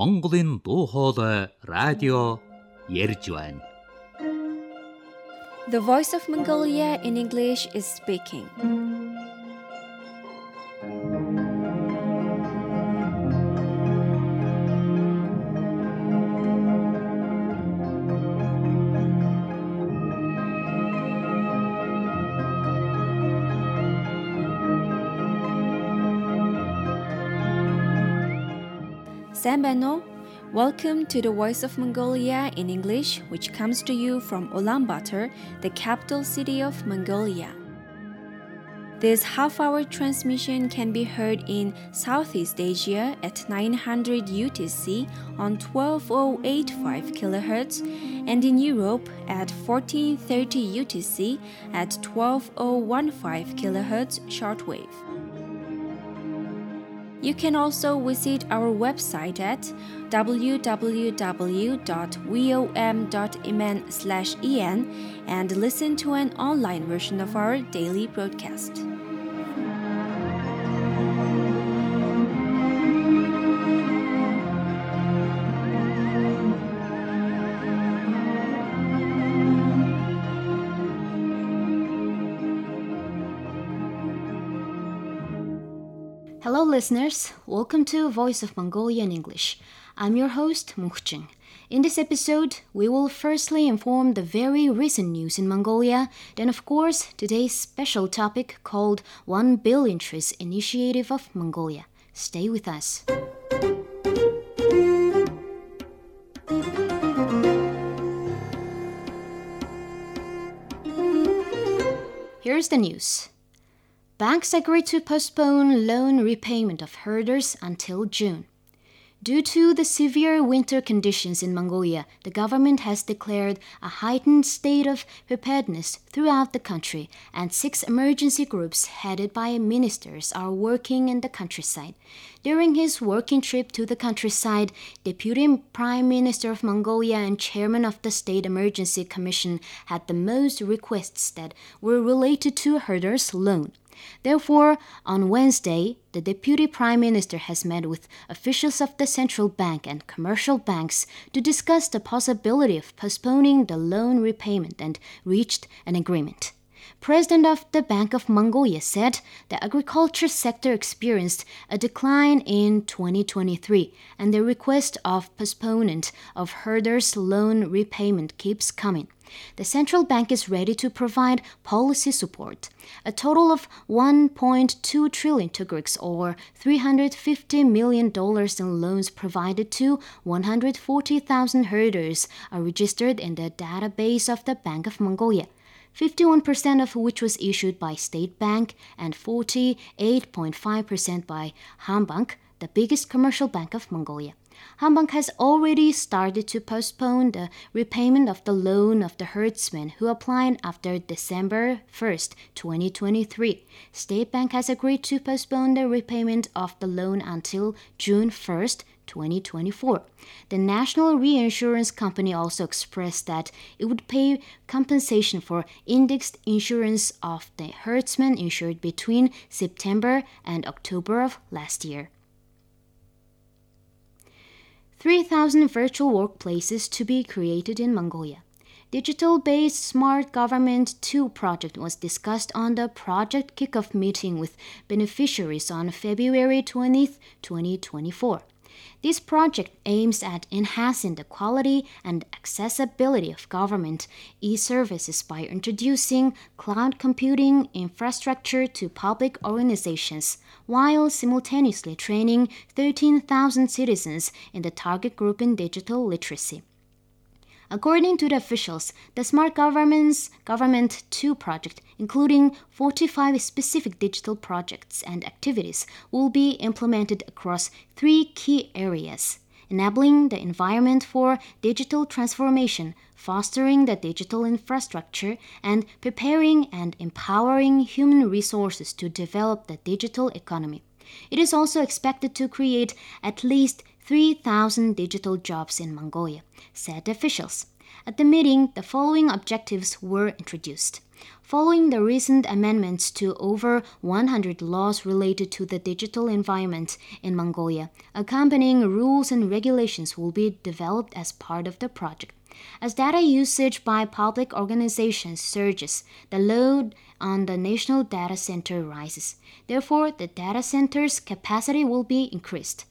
Монголын дуу хоолой радио ярьж байна. The Voice of Mongolia in English is speaking. Sambano, welcome to the Voice of Mongolia in English, which comes to you from Ulaanbaatar, the capital city of Mongolia. This half hour transmission can be heard in Southeast Asia at 900 UTC on 12085 kHz and in Europe at 1430 UTC at 12015 kHz shortwave. You can also visit our website at www.vom.mn/en and listen to an online version of our daily broadcast. Hello, listeners. Welcome to Voice of Mongolia in English. I'm your host, Mukhjing. In this episode, we will firstly inform the very recent news in Mongolia, then, of course, today's special topic called One Billion Trees Initiative of Mongolia. Stay with us. Here's the news. Banks agreed to postpone loan repayment of herders until June. Due to the severe winter conditions in Mongolia, the government has declared a heightened state of preparedness throughout the country, and six emergency groups headed by ministers are working in the countryside. During his working trip to the countryside, Deputy Prime Minister of Mongolia and Chairman of the State Emergency Commission had the most requests that were related to herders' loan. Therefore, on Wednesday, the Deputy Prime Minister has met with officials of the central bank and commercial banks to discuss the possibility of postponing the loan repayment and reached an agreement. President of the Bank of Mongolia said the agriculture sector experienced a decline in 2023 and the request of postponement of herders' loan repayment keeps coming. The central bank is ready to provide policy support. A total of 1.2 trillion tugriks or 350 million dollars in loans provided to 140,000 herders are registered in the database of the Bank of Mongolia. 51% of which was issued by State Bank and 48.5% by Khan Bank, the biggest commercial bank of Mongolia. Khan Bank has already started to postpone the repayment of the loan of the herdsmen who applied after December 1st, 2023. State Bank has agreed to postpone the repayment of the loan until June 1st, 2024. The National Reinsurance Company also expressed that it would pay compensation for indexed insurance of the herdsmen insured between September and October of last year. 3,000 virtual workplaces to be created in Mongolia. Digital based Smart Government 2 project was discussed on the project kickoff meeting with beneficiaries on February 20, 2024. This project aims at enhancing the quality and accessibility of government e services by introducing cloud computing infrastructure to public organizations while simultaneously training 13,000 citizens in the target group in digital literacy. According to the officials, the Smart Government's Government 2 project, including 45 specific digital projects and activities, will be implemented across three key areas enabling the environment for digital transformation, fostering the digital infrastructure, and preparing and empowering human resources to develop the digital economy. It is also expected to create at least 3,000 digital jobs in Mongolia, said officials. At the meeting, the following objectives were introduced. Following the recent amendments to over 100 laws related to the digital environment in Mongolia, accompanying rules and regulations will be developed as part of the project. As data usage by public organizations surges, the load on the national data center rises. Therefore, the data center's capacity will be increased.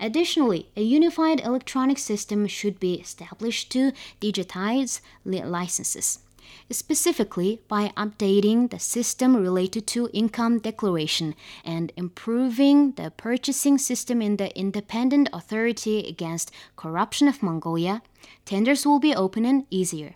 Additionally, a unified electronic system should be established to digitize licenses specifically by updating the system related to income declaration and improving the purchasing system in the Independent Authority Against Corruption of Mongolia, tenders will be open and easier.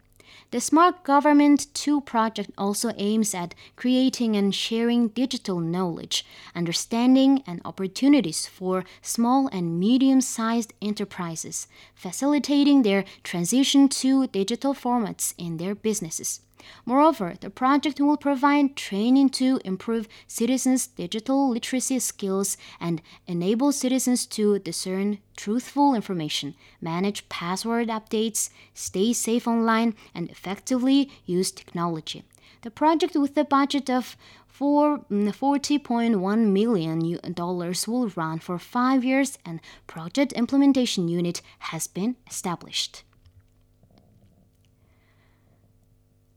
The Smart Government 2 project also aims at creating and sharing digital knowledge, understanding, and opportunities for small and medium sized enterprises, facilitating their transition to digital formats in their businesses. Moreover, the project will provide training to improve citizens' digital literacy skills and enable citizens to discern truthful information, manage password updates, stay safe online, and effectively use technology. The project, with a budget of $40.1 mm, million dollars, will run for five years, and project implementation unit has been established.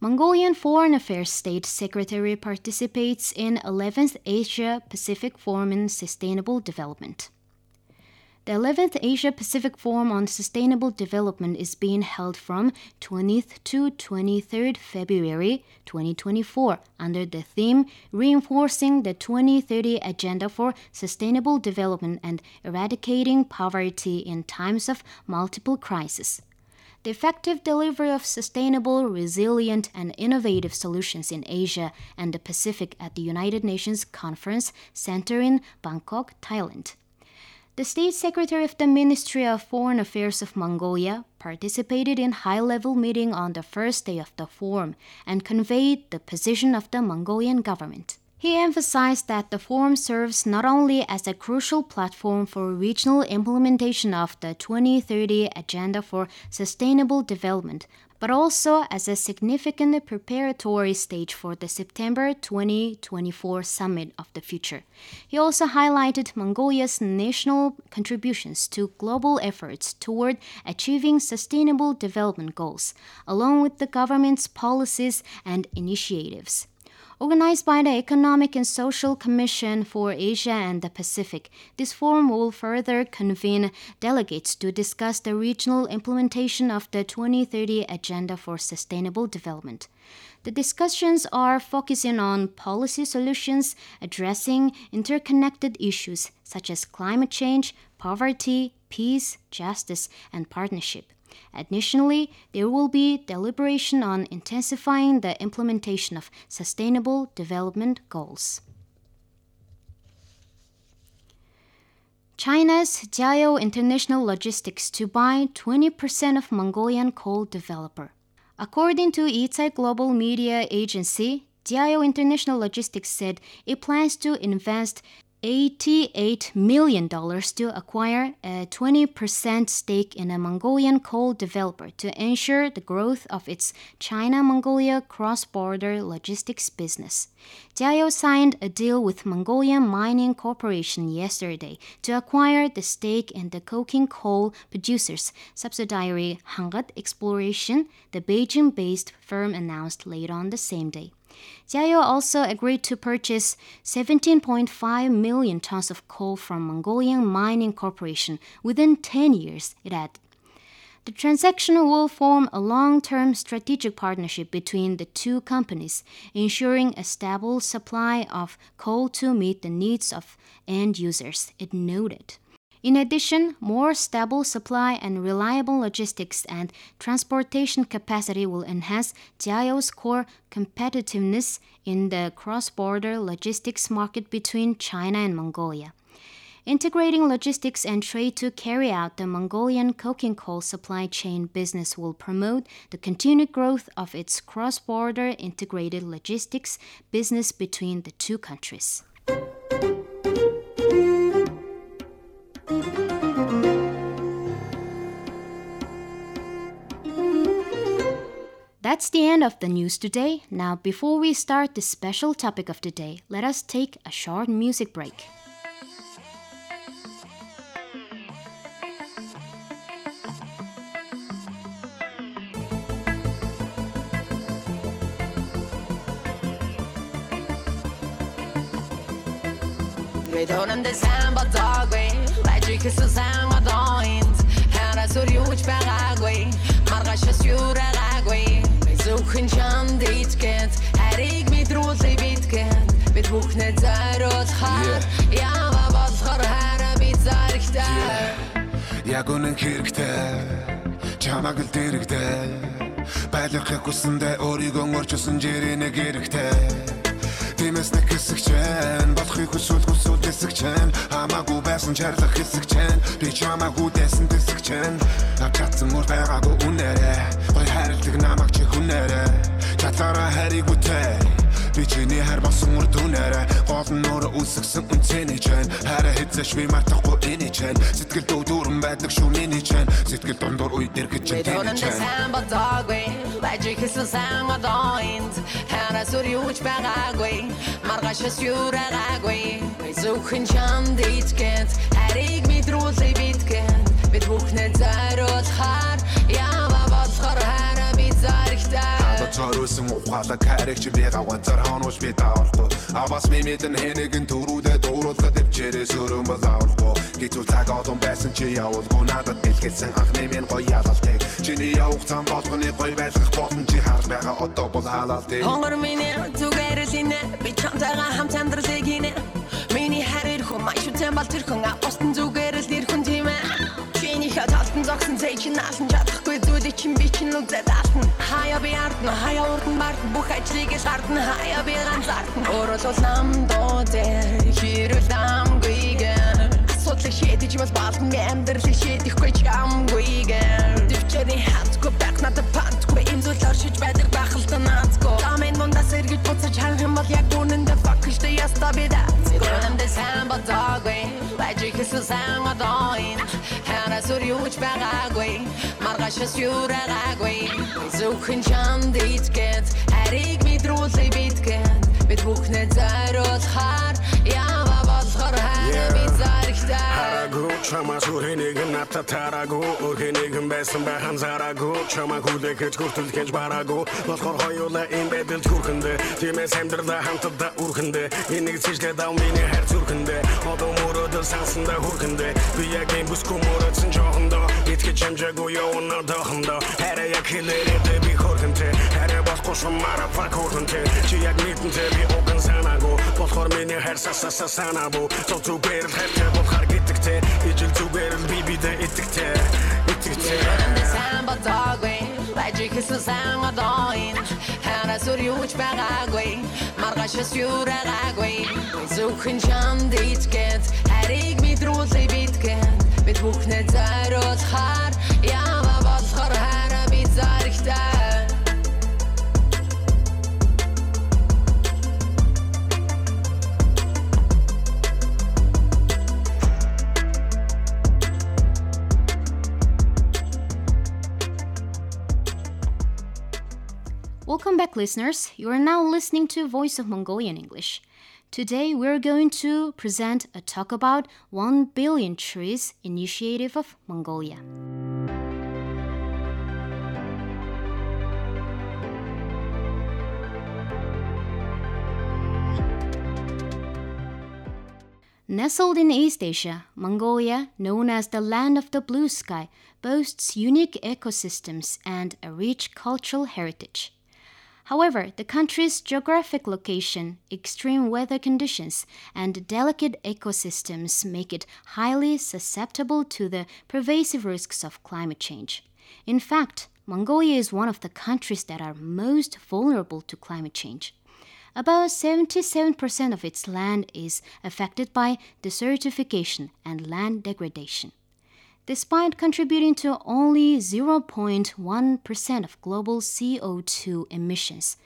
Mongolian Foreign Affairs State Secretary participates in 11th Asia Pacific Forum on Sustainable Development. The 11th Asia Pacific Forum on Sustainable Development is being held from 20th to 23rd February 2024 under the theme Reinforcing the 2030 Agenda for Sustainable Development and Eradicating Poverty in Times of Multiple Crises the effective delivery of sustainable, resilient, and innovative solutions in Asia and the Pacific at the United Nations Conference Center in Bangkok, Thailand. The State Secretary of the Ministry of Foreign Affairs of Mongolia participated in high-level meeting on the first day of the forum and conveyed the position of the Mongolian government. He emphasized that the forum serves not only as a crucial platform for regional implementation of the 2030 Agenda for Sustainable Development, but also as a significant preparatory stage for the September 2024 Summit of the Future. He also highlighted Mongolia's national contributions to global efforts toward achieving sustainable development goals, along with the government's policies and initiatives. Organized by the Economic and Social Commission for Asia and the Pacific, this forum will further convene delegates to discuss the regional implementation of the 2030 Agenda for Sustainable Development. The discussions are focusing on policy solutions addressing interconnected issues such as climate change, poverty, peace, justice, and partnership. Additionally, there will be deliberation on intensifying the implementation of sustainable development goals. China's Jiayou International Logistics to buy 20% of Mongolian coal developer. According to Yicai Global Media Agency, Jiayou International Logistics said it plans to invest $88 million to acquire a 20% stake in a Mongolian coal developer to ensure the growth of its China Mongolia cross border logistics business. Jiayou signed a deal with Mongolian Mining Corporation yesterday to acquire the stake in the coking coal producers subsidiary Khangad Exploration, the Beijing based firm announced late on the same day. Jiayou also agreed to purchase 17.5 million tons of coal from Mongolian Mining Corporation within 10 years, it added. The transaction will form a long term strategic partnership between the two companies, ensuring a stable supply of coal to meet the needs of end users, it noted. In addition, more stable supply and reliable logistics and transportation capacity will enhance Jiayou's core competitiveness in the cross border logistics market between China and Mongolia. Integrating logistics and trade to carry out the Mongolian coking coal supply chain business will promote the continued growth of its cross border integrated logistics business between the two countries. That's the end of the news today. Now, before we start the special topic of today, let us take a short music break. Зөвхөн чамд ичгэд Харийг мэдрүүлээ битгэд Бид бүхнээ зориулахаар Ява болохоор хараа бид зарихтай Яг үнэн хэрэгтэй Чамаг л дэрэгдээ Байлгахыг хүсэндээ өөрийгөө орчуулсан жирийн хэрэгтэй Тиймээс нэг хэсэг чэн Болохыг хүсвэл хүсвэл хэсэг чэн. Хамаагүй байсан чарлах хэсэг чэн. Би чамаагүй дэсэн хэсэг чэн. Авч чадсан мөр байгаагүй үнээрээ. Бай хайрладаг намайг чи дүнээрээ гол нь өөрөө үсгсэн үнцэний чэн. Хараа хэзээш би мартахгүй энэ чэн. Сэтгэл дүүрэн байдаг шүү миний чэн. Сэтгэл дундуур үе дээр гэж чэн. бодоогүй Бажи хэсэн сан одоонд хараа сүр юуч байгаагүй маргашас юураагүй зөвхөн чамд ичгэд харийг мэдрүүлээ битгэн бид бүхнээ зориулахаар яава болохоор би зарихтаа цороосон ухаалаг харагч би гавганцар хоноош би таахгүй авас ми мэдэн хэнэгэн төрүүдэ дууруулахад өвчээрээ сөрөн болоорхгүй гítүү цаг одон байсан чи явуулгүй надад бэлгэлсэн анхны минь гоё ялалтыг чиний явах зам болгоны гоё байлгах болон чи харж байгаа одоо бол хаалалтыг хонгор миний зүгээр л инэ би чамтайгаа хамт амьдралыг хийнэ миний харир хүм маш үтэн бол тэр хүн апостн зүгээр зогсон цей чи наалан чадахгүй зүйлийг чин би чин үзээд алтан хаяа би ардна хаяа урдан бард бүх ажлыг л ардна. Хаяа би ганцаардан өөрөлдөл нам доо дээр хэрүүл амгүйгээр асуудлыг шийдэж бас балан амьдралыг шийдэхгүй ч амгүйгээр төвчний хатгүй байх надад пантгүй энэ зүйл оршиж байдаг байх л та наацгүй амин мундас эргэж буцаж харах юм бол яг үнэндээ стабида Гөрөндө сайн бодоогүй Бажи хэсэл сайн одооин Харас үр юуч байгаагүй Маргашас юрагаагүй Зүхэн чанд ичгэд Харийг мэдрүүлээ битгэд Бид бүхнээ зориулахаар Ява болохоор хайр бид Хараагүй чамаа сүрэнийг ната тараагүй Өрхэнийг байсан байхан зараагүй Чамаа хүлээхэж хүртэл бараагүй Болохоор хоёулаа энэ байдалд хүрхэндээ Тиймээс амьдралаа хамтдаа үрхэндээ Энийг цэжлээд ав миний хайр зүрхэндээ Одоо мөрөөдөл сансандаа хүрхэндээ Би яг юм бүсгүй мөрөөдсөн жоохондоо Итгэж хэмжээгүй явна доохондоо Хараа яг хэлээрээ би хөрхөнтэй Хараа болохгүй шумаараа фак хөрхөнтэй Чи яг мэдэнтэй би уган санаагүй Болохоор миний хайр сасаса санаабу Зов зүгээр л хайртай болохоор жил зүгээр би бидээ итгэжтэй итгэжтэй самба доггүй лажи хэсэн самба доин харасур юуч байгаагүй маргашс юурагаагүй зөвхөн чам дийтгэд харийг мэдрүүлээ битгэд бид бүхнээ зориулахаар яава болохоор хараа би зоригтай Welcome back, listeners. You are now listening to Voice of Mongolian English. Today, we're going to present a talk about 1 billion trees initiative of Mongolia. Nestled in East Asia, Mongolia, known as the land of the blue sky, boasts unique ecosystems and a rich cultural heritage. However, the country's geographic location, extreme weather conditions, and delicate ecosystems make it highly susceptible to the pervasive risks of climate change. In fact, Mongolia is one of the countries that are most vulnerable to climate change. About 77% of its land is affected by desertification and land degradation. Despite contributing to only 0.1% of global CO2 emissions,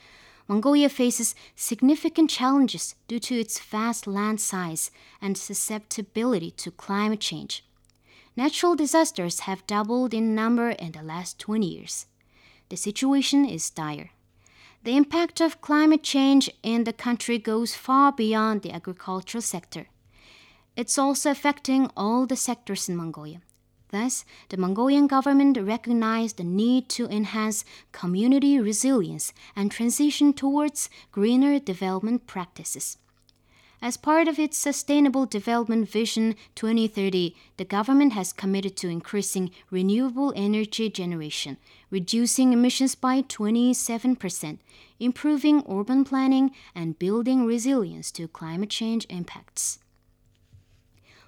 Mongolia faces significant challenges due to its vast land size and susceptibility to climate change. Natural disasters have doubled in number in the last 20 years. the situation is dire. The impact of climate change in the country goes far beyond the agricultural sector. It's also affecting all the sectors in Mongolia. Thus, the Mongolian government recognized the need to enhance community resilience and transition towards greener development practices. As part of its Sustainable Development Vision 2030, the government has committed to increasing renewable energy generation, reducing emissions by 27%, improving urban planning, and building resilience to climate change impacts.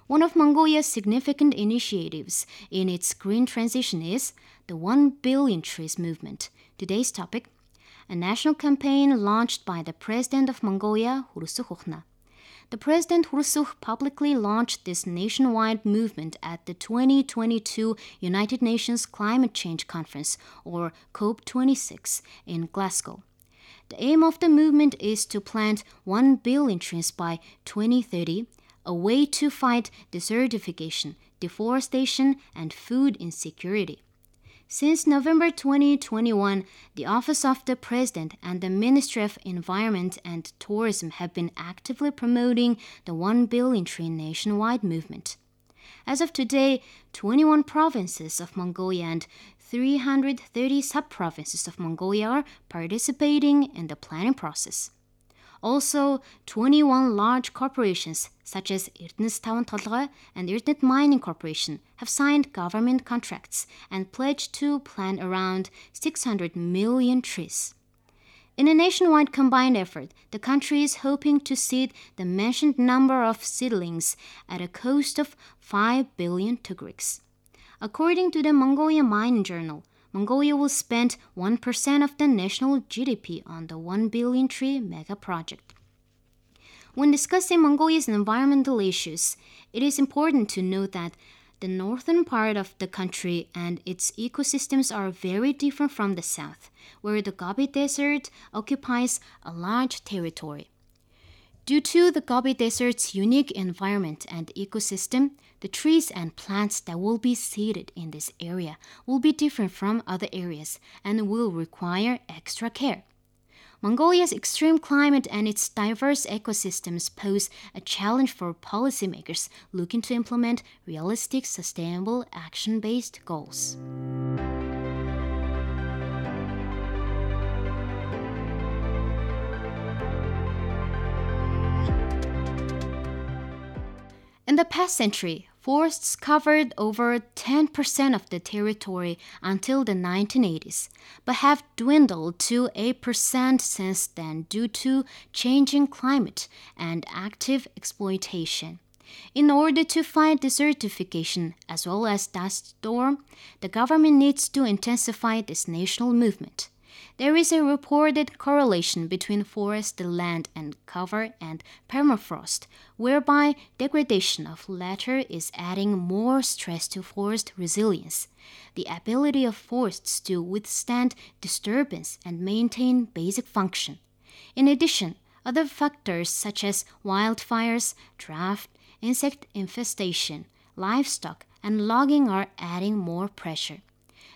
One of Mongolia's significant initiatives in its green transition is the 1 Billion Trees Movement. Today's topic a national campaign launched by the President of Mongolia, Khurelsukh Ukhnaa. The President Khurelsukh publicly launched this nationwide movement at the 2022 United Nations Climate Change Conference, or COP26, in Glasgow. The aim of the movement is to plant 1 billion trees by 2030, a way to fight desertification, deforestation, and food insecurity. Since November 2021, the Office of the President and the Ministry of Environment and Tourism have been actively promoting the 1 billion tree nationwide movement. As of today, 21 provinces of Mongolia and 330 sub provinces of Mongolia are participating in the planning process. Also, 21 large corporations such as Erdenes Tavan and Erdenet Mining Corporation have signed government contracts and pledged to plant around 600 million trees. In a nationwide combined effort, the country is hoping to seed the mentioned number of seedlings at a cost of 5 billion tugriks. According to the Mongolian Mining Journal, Mongolia will spend 1% of the national GDP on the 1 billion tree mega project. When discussing Mongolia's environmental issues, it is important to note that the northern part of the country and its ecosystems are very different from the south, where the Gobi Desert occupies a large territory. Due to the Gobi Desert's unique environment and ecosystem, the trees and plants that will be seeded in this area will be different from other areas and will require extra care. Mongolia's extreme climate and its diverse ecosystems pose a challenge for policymakers looking to implement realistic, sustainable, action based goals. In the past century, forests covered over 10% of the territory until the 1980s, but have dwindled to 8% since then due to changing climate and active exploitation. In order to fight desertification as well as dust storm, the government needs to intensify this national movement. There is a reported correlation between forest land and cover and permafrost, whereby degradation of latter is adding more stress to forest resilience. The ability of forests to withstand disturbance and maintain basic function. In addition, other factors such as wildfires, drought, insect infestation, livestock, and logging are adding more pressure.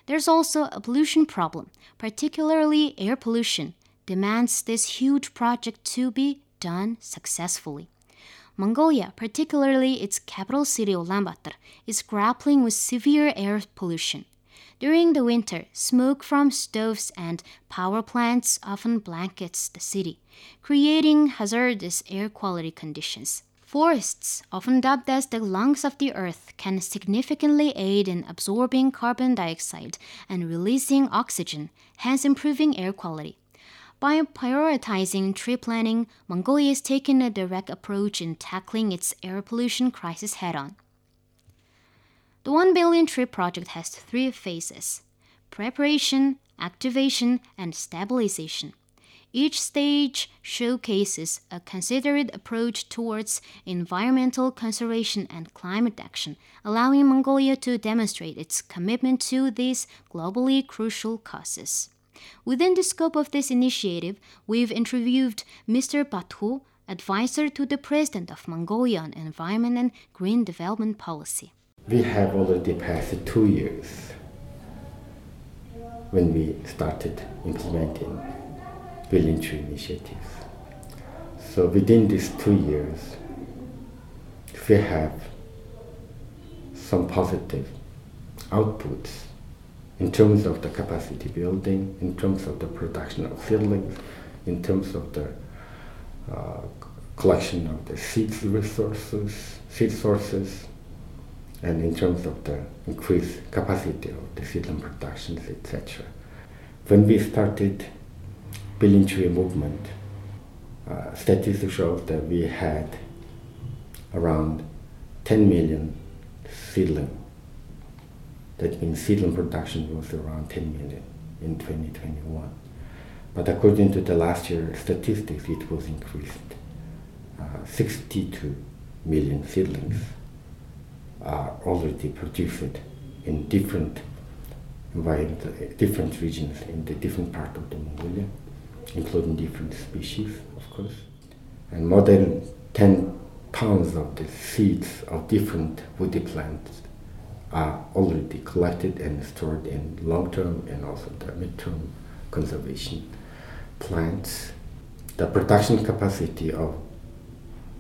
There's also a pollution problem, particularly air pollution, demands this huge project to be done successfully. Mongolia, particularly its capital city Ulaanbaatar, is grappling with severe air pollution. During the winter, smoke from stoves and power plants often blankets the city, creating hazardous air quality conditions. Forests, often dubbed as the lungs of the earth, can significantly aid in absorbing carbon dioxide and releasing oxygen, hence improving air quality. By prioritizing tree planting, Mongolia is taking a direct approach in tackling its air pollution crisis head on. The 1 billion tree project has three phases preparation, activation, and stabilization. Each stage showcases a considered approach towards environmental conservation and climate action, allowing Mongolia to demonstrate its commitment to these globally crucial causes. Within the scope of this initiative, we've interviewed Mr. Batu, advisor to the President of Mongolia on Environment and Green Development Policy. We have already passed two years when we started implementing billion tree initiatives. So within these two years, if we have some positive outputs in terms of the capacity building, in terms of the production of seedlings, in terms of the uh, collection of the seed resources, seed sources, and in terms of the increased capacity of the seedling productions, etc. When we started tree movement, uh, statistics shows that we had around 10 million seedling. That means seedling production was around 10 million in 2021. But according to the last year statistics, it was increased. Uh, 62 million seedlings are already produced in different environment, different regions in the different part of the Mongolia, including different species, of course. And more than 10 tons of the seeds of different woody plants are already collected and stored in long-term and also the mid-term conservation plants. The production capacity of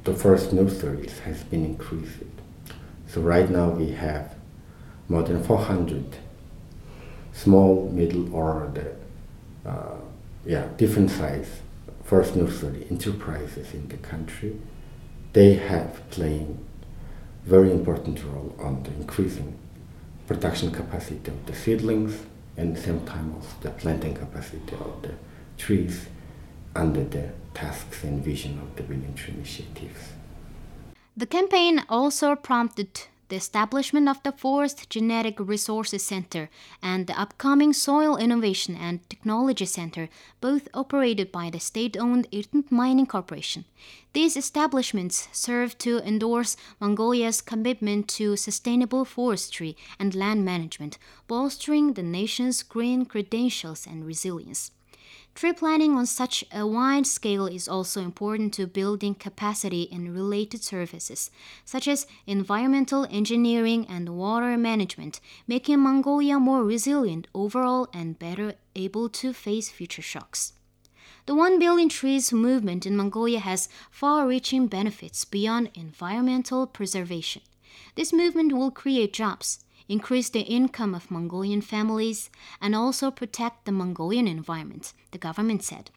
the first nurseries has been increased. So right now we have more than 400 small, middle, or the uh, yeah different size first nursery enterprises in the country. They have playing very important role on the increasing production capacity of the seedlings and the same time also the planting capacity of the trees under the tasks and vision of the Billion Tree initiatives. The campaign also prompted the establishment of the Forest Genetic Resources Center and the upcoming Soil Innovation and Technology Center, both operated by the state owned Erdenet Mining Corporation. These establishments serve to endorse Mongolia's commitment to sustainable forestry and land management, bolstering the nation's green credentials and resilience. Tree planting on such a wide scale is also important to building capacity in related services, such as environmental engineering and water management, making Mongolia more resilient overall and better able to face future shocks. The 1 billion trees movement in Mongolia has far reaching benefits beyond environmental preservation. This movement will create jobs, increase the income of Mongolian families, and also protect the Mongolian environment, the government said.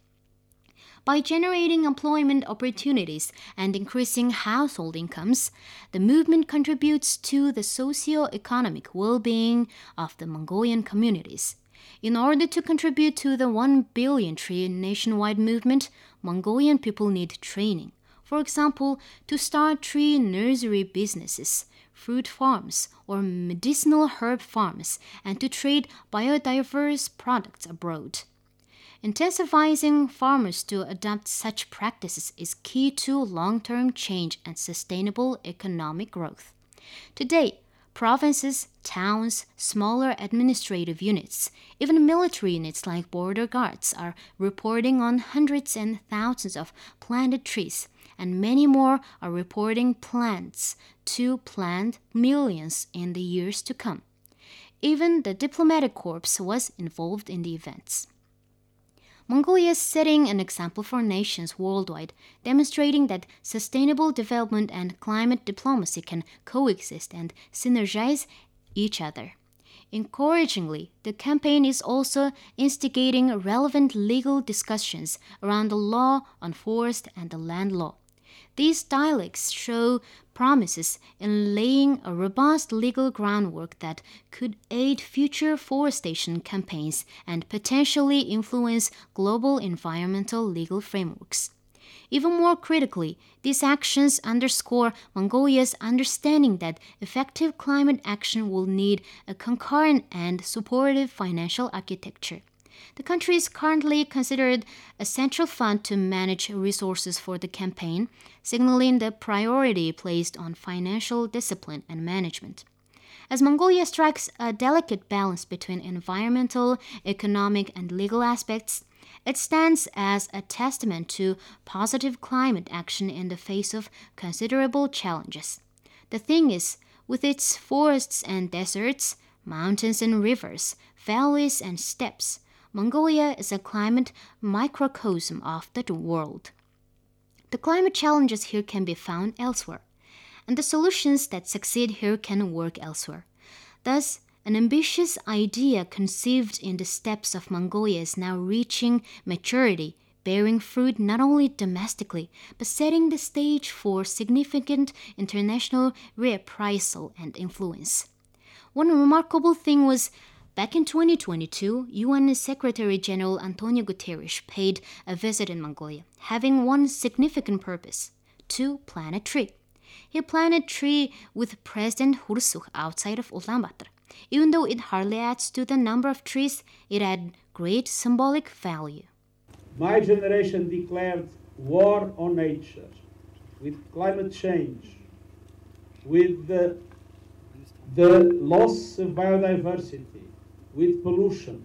By generating employment opportunities and increasing household incomes, the movement contributes to the socio-economic well-being of the Mongolian communities. In order to contribute to the 1 billion tree nationwide movement, Mongolian people need training. For example, to start tree nursery businesses, fruit farms, or medicinal herb farms, and to trade biodiverse products abroad. Intensifying farmers to adopt such practices is key to long term change and sustainable economic growth. Today, provinces, towns, smaller administrative units, even military units like border guards are reporting on hundreds and thousands of planted trees and many more are reporting plans to plant millions in the years to come. Even the diplomatic corps was involved in the events. Mongolia is setting an example for nations worldwide, demonstrating that sustainable development and climate diplomacy can coexist and synergize each other. Encouragingly, the campaign is also instigating relevant legal discussions around the law on forest and the land law. These dialects show promises in laying a robust legal groundwork that could aid future forestation campaigns and potentially influence global environmental legal frameworks. Even more critically, these actions underscore Mongolia's understanding that effective climate action will need a concurrent and supportive financial architecture. The country is currently considered a central fund to manage resources for the campaign, signaling the priority placed on financial discipline and management. As Mongolia strikes a delicate balance between environmental, economic, and legal aspects, it stands as a testament to positive climate action in the face of considerable challenges. The thing is, with its forests and deserts, mountains and rivers, valleys and steppes, Mongolia is a climate microcosm of the world. The climate challenges here can be found elsewhere, and the solutions that succeed here can work elsewhere. Thus, an ambitious idea conceived in the steppes of Mongolia is now reaching maturity, bearing fruit not only domestically, but setting the stage for significant international reappraisal and influence. One remarkable thing was Back in 2022, UN Secretary General Antonio Guterres paid a visit in Mongolia, having one significant purpose to plant a tree. He planted a tree with President Khurelsukh outside of Ulaanbaatar. Even though it hardly adds to the number of trees, it had great symbolic value. My generation declared war on nature with climate change, with the, the loss of biodiversity, with pollution.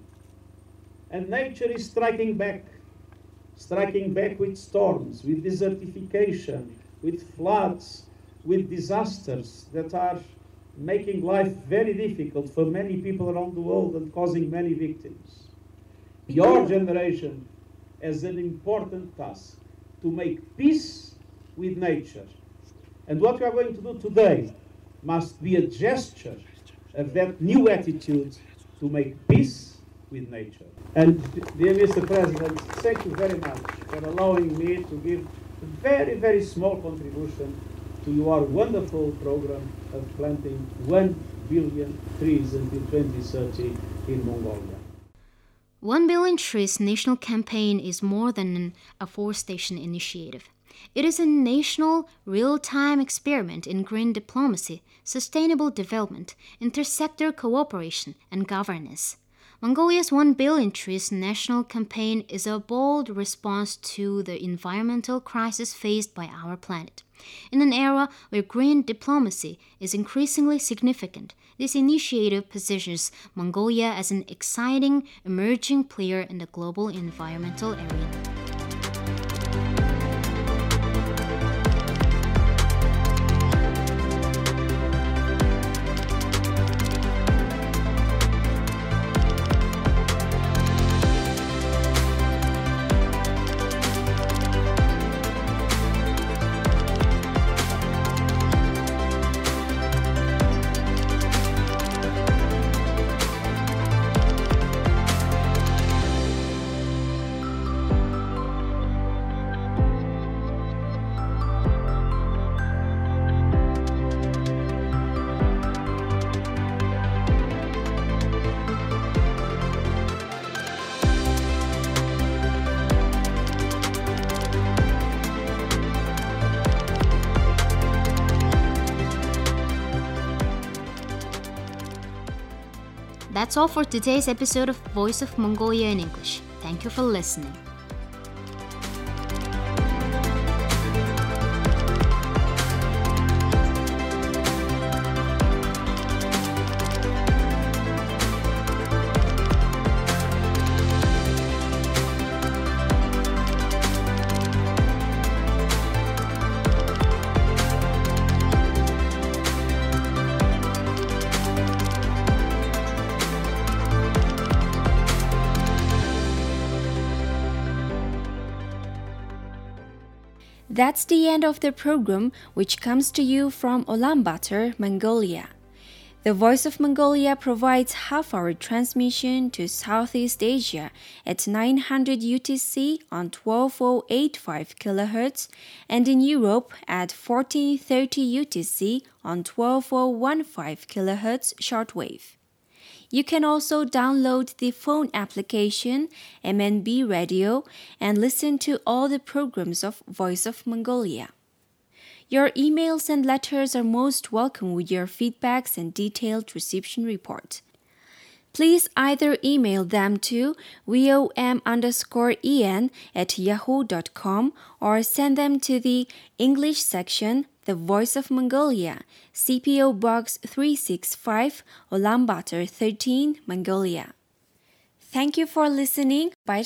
And nature is striking back, striking back with storms, with desertification, with floods, with disasters that are making life very difficult for many people around the world and causing many victims. Your generation has an important task to make peace with nature. And what we are going to do today must be a gesture of that new attitude to make peace with nature. And dear Mr. President, thank you very much for allowing me to give a very, very small contribution to your wonderful program of planting 1 billion trees until 2030 in Mongolia. 1 Billion Trees national campaign is more than an afforestation initiative. It is a national, real time experiment in green diplomacy, sustainable development, intersector cooperation, and governance. Mongolia's 1 Billion Trees national campaign is a bold response to the environmental crisis faced by our planet. In an era where green diplomacy is increasingly significant, this initiative positions Mongolia as an exciting, emerging player in the global environmental arena. That's all for today's episode of Voice of Mongolia in English. Thank you for listening. That's the end of the program, which comes to you from Ulaanbaatar, Mongolia. The Voice of Mongolia provides half hour transmission to Southeast Asia at 900 UTC on 12085 kHz and in Europe at 1430 UTC on 12015 kHz shortwave. You can also download the phone application MNB Radio and listen to all the programs of Voice of Mongolia. Your emails and letters are most welcome with your feedbacks and detailed reception report. Please either email them to vom underscore en at yahoo.com or send them to the English section the Voice of Mongolia, CPO Box 365, Ulaanbaatar 13, Mongolia. Thank you for listening. Bye.